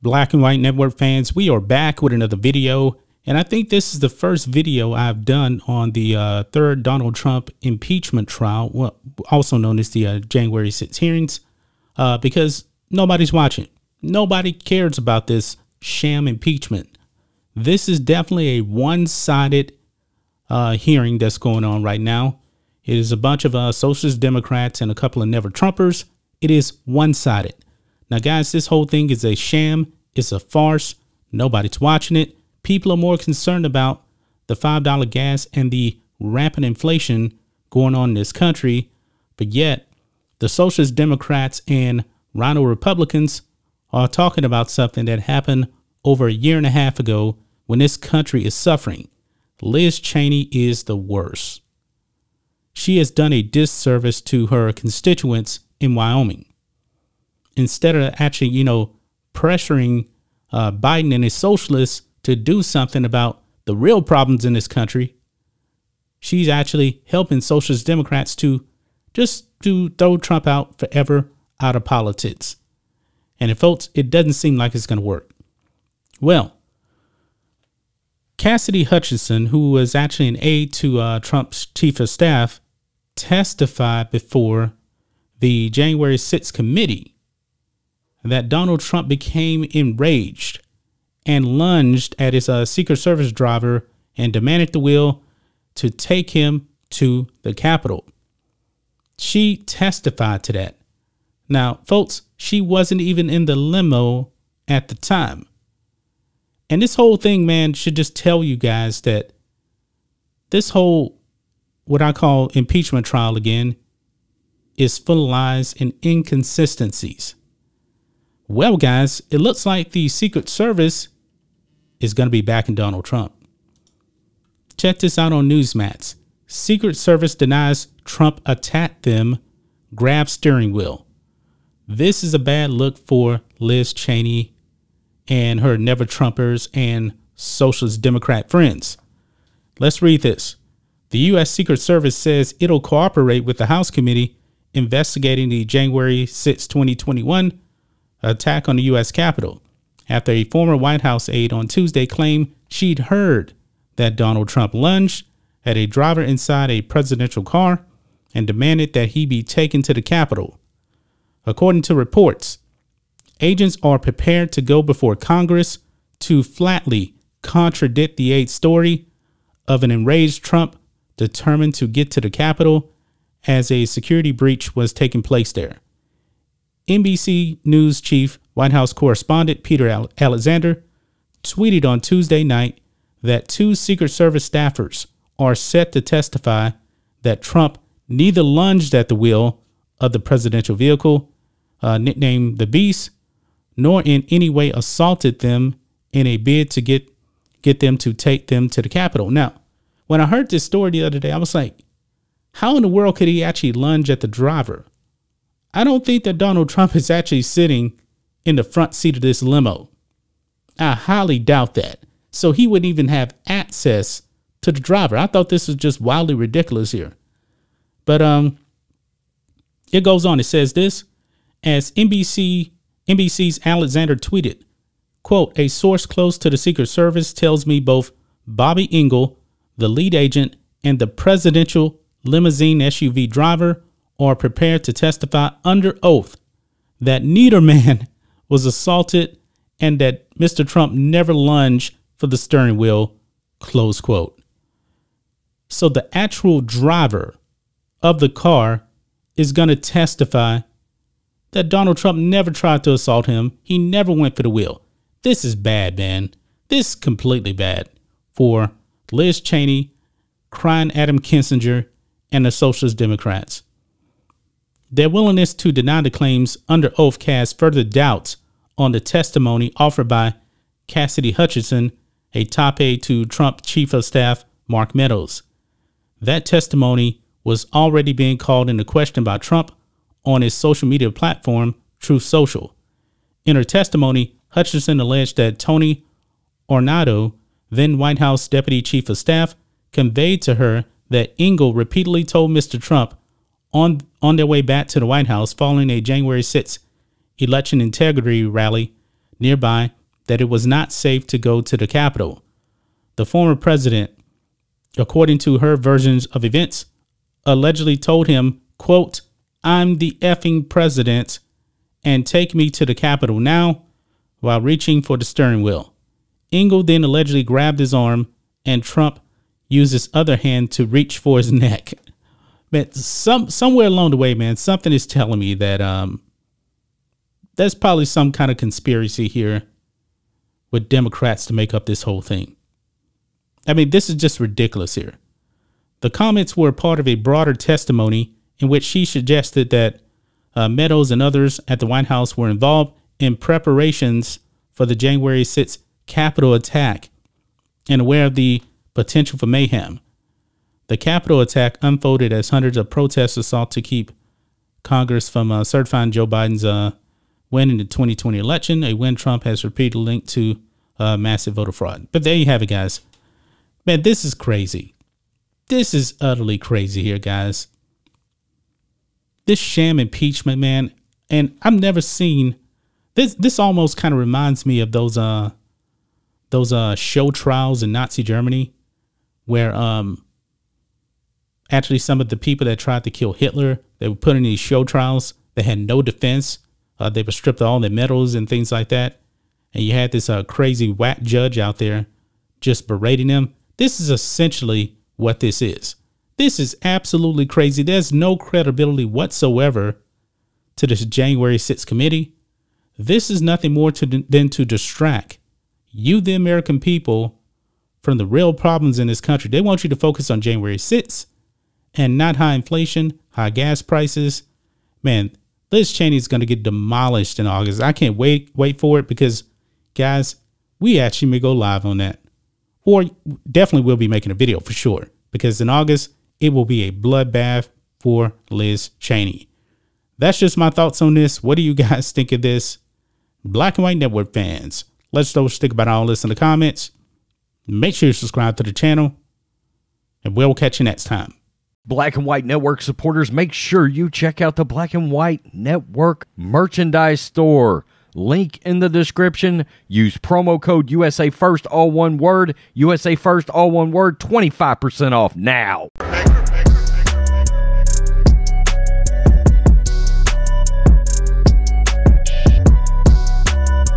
Black and White Network fans? We are back with another video. And I think this is the first video I've done on the uh, third Donald Trump impeachment trial, well, also known as the uh, January 6 hearings, uh, because nobody's watching. Nobody cares about this sham impeachment. This is definitely a one sided uh, hearing that's going on right now. It is a bunch of uh, socialist Democrats and a couple of never Trumpers. It is one sided. Now, guys, this whole thing is a sham, it's a farce. Nobody's watching it. People are more concerned about the $5 gas and the rampant inflation going on in this country. But yet, the Socialist Democrats and RINO Republicans are talking about something that happened over a year and a half ago when this country is suffering. Liz Cheney is the worst. She has done a disservice to her constituents in Wyoming. Instead of actually, you know, pressuring uh, Biden and his socialists to do something about the real problems in this country, she's actually helping socialist Democrats to just to throw Trump out forever out of politics. And folks, it doesn't seem like it's going to work. Well, Cassidy Hutchinson, who was actually an aide to uh, Trump's chief of staff, testified before the January 6th committee that Donald Trump became enraged and lunged at his uh, Secret Service driver and demanded the will to take him to the Capitol. She testified to that. Now, folks, she wasn't even in the limo at the time. And this whole thing, man, should just tell you guys that this whole, what I call impeachment trial again, is full of lies and inconsistencies. Well, guys, it looks like the Secret Service is going to be backing Donald Trump. Check this out on Newsmax. Secret Service denies Trump attacked them, grab steering wheel. This is a bad look for Liz Cheney and her never Trumpers and Socialist Democrat friends. Let's read this. The U.S. Secret Service says it'll cooperate with the House committee investigating the January 6, 2021 attack on the U.S. Capitol after a former White House aide on Tuesday claimed she'd heard that Donald Trump lunged at a driver inside a presidential car and demanded that he be taken to the Capitol. According to reports, agents are prepared to go before Congress to flatly contradict the aid story of an enraged Trump determined to get to the Capitol as a security breach was taking place there. NBC News chief White House correspondent Peter Alexander tweeted on Tuesday night that two Secret Service staffers are set to testify that Trump neither lunged at the wheel of the presidential vehicle, uh, nicknamed the Beast, nor in any way assaulted them in a bid to get get them to take them to the Capitol. Now, when I heard this story the other day, I was like, how in the world could he actually lunge at the driver? I don't think that Donald Trump is actually sitting in the front seat of this limo. I highly doubt that. So he wouldn't even have access to the driver. I thought this was just wildly ridiculous here. But um it goes on. It says this as NBC NBC's Alexander tweeted, quote, a source close to the Secret Service tells me both Bobby Engel, the lead agent, and the presidential limousine SUV driver are prepared to testify under oath that neither man was assaulted and that Mr. Trump never lunged for the steering wheel, close quote. So the actual driver of the car is going to testify that Donald Trump never tried to assault him. He never went for the wheel. This is bad, man. This is completely bad for Liz Cheney, crying Adam Kinzinger, and the Socialist Democrats. Their willingness to deny the claims under oath casts further doubts on the testimony offered by Cassidy Hutchinson, a top aide to Trump Chief of Staff Mark Meadows. That testimony was already being called into question by Trump on his social media platform, Truth Social. In her testimony, Hutchinson alleged that Tony Ornato, then White House Deputy Chief of Staff, conveyed to her that Engel repeatedly told Mr. Trump on, on their way back to the White House following a January 6th election integrity rally nearby that it was not safe to go to the Capitol. The former president, according to her versions of events, allegedly told him, quote, I'm the effing president and take me to the Capitol now while reaching for the steering wheel. Engel then allegedly grabbed his arm and Trump used his other hand to reach for his neck. But some somewhere along the way, man, something is telling me that um there's probably some kind of conspiracy here with Democrats to make up this whole thing. I mean, this is just ridiculous here. The comments were part of a broader testimony in which she suggested that uh, Meadows and others at the White House were involved in preparations for the January 6th Capitol attack and aware of the potential for mayhem. The Capitol attack unfolded as hundreds of protesters sought to keep Congress from uh, certifying Joe Biden's uh, win in the 2020 election, a win Trump has repeatedly linked to uh, massive voter fraud. But there you have it, guys. Man, this is crazy. This is utterly crazy here, guys. This sham impeachment, man, and I've never seen this. This almost kind of reminds me of those uh those uh show trials in Nazi Germany, where um actually some of the people that tried to kill Hitler they were put in these show trials. They had no defense. Uh, they were stripped of all their medals and things like that. And you had this uh, crazy whack judge out there just berating them. This is essentially what this is. This is absolutely crazy. There's no credibility whatsoever to this January 6th committee. This is nothing more to, than to distract you, the American people, from the real problems in this country. They want you to focus on January 6th and not high inflation, high gas prices. Man, Liz Cheney is going to get demolished in August. I can't wait wait for it because, guys, we actually may go live on that, or definitely will be making a video for sure because in August it will be a bloodbath for Liz Cheney. That's just my thoughts on this. What do you guys think of this? Black and White Network fans, let's know stick about all this in the comments. Make sure you subscribe to the channel, and we'll catch you next time. Black and White Network supporters, make sure you check out the Black and White Network merchandise store. Link in the description. Use promo code USA First, all one word. USA First, all one word. 25% off now.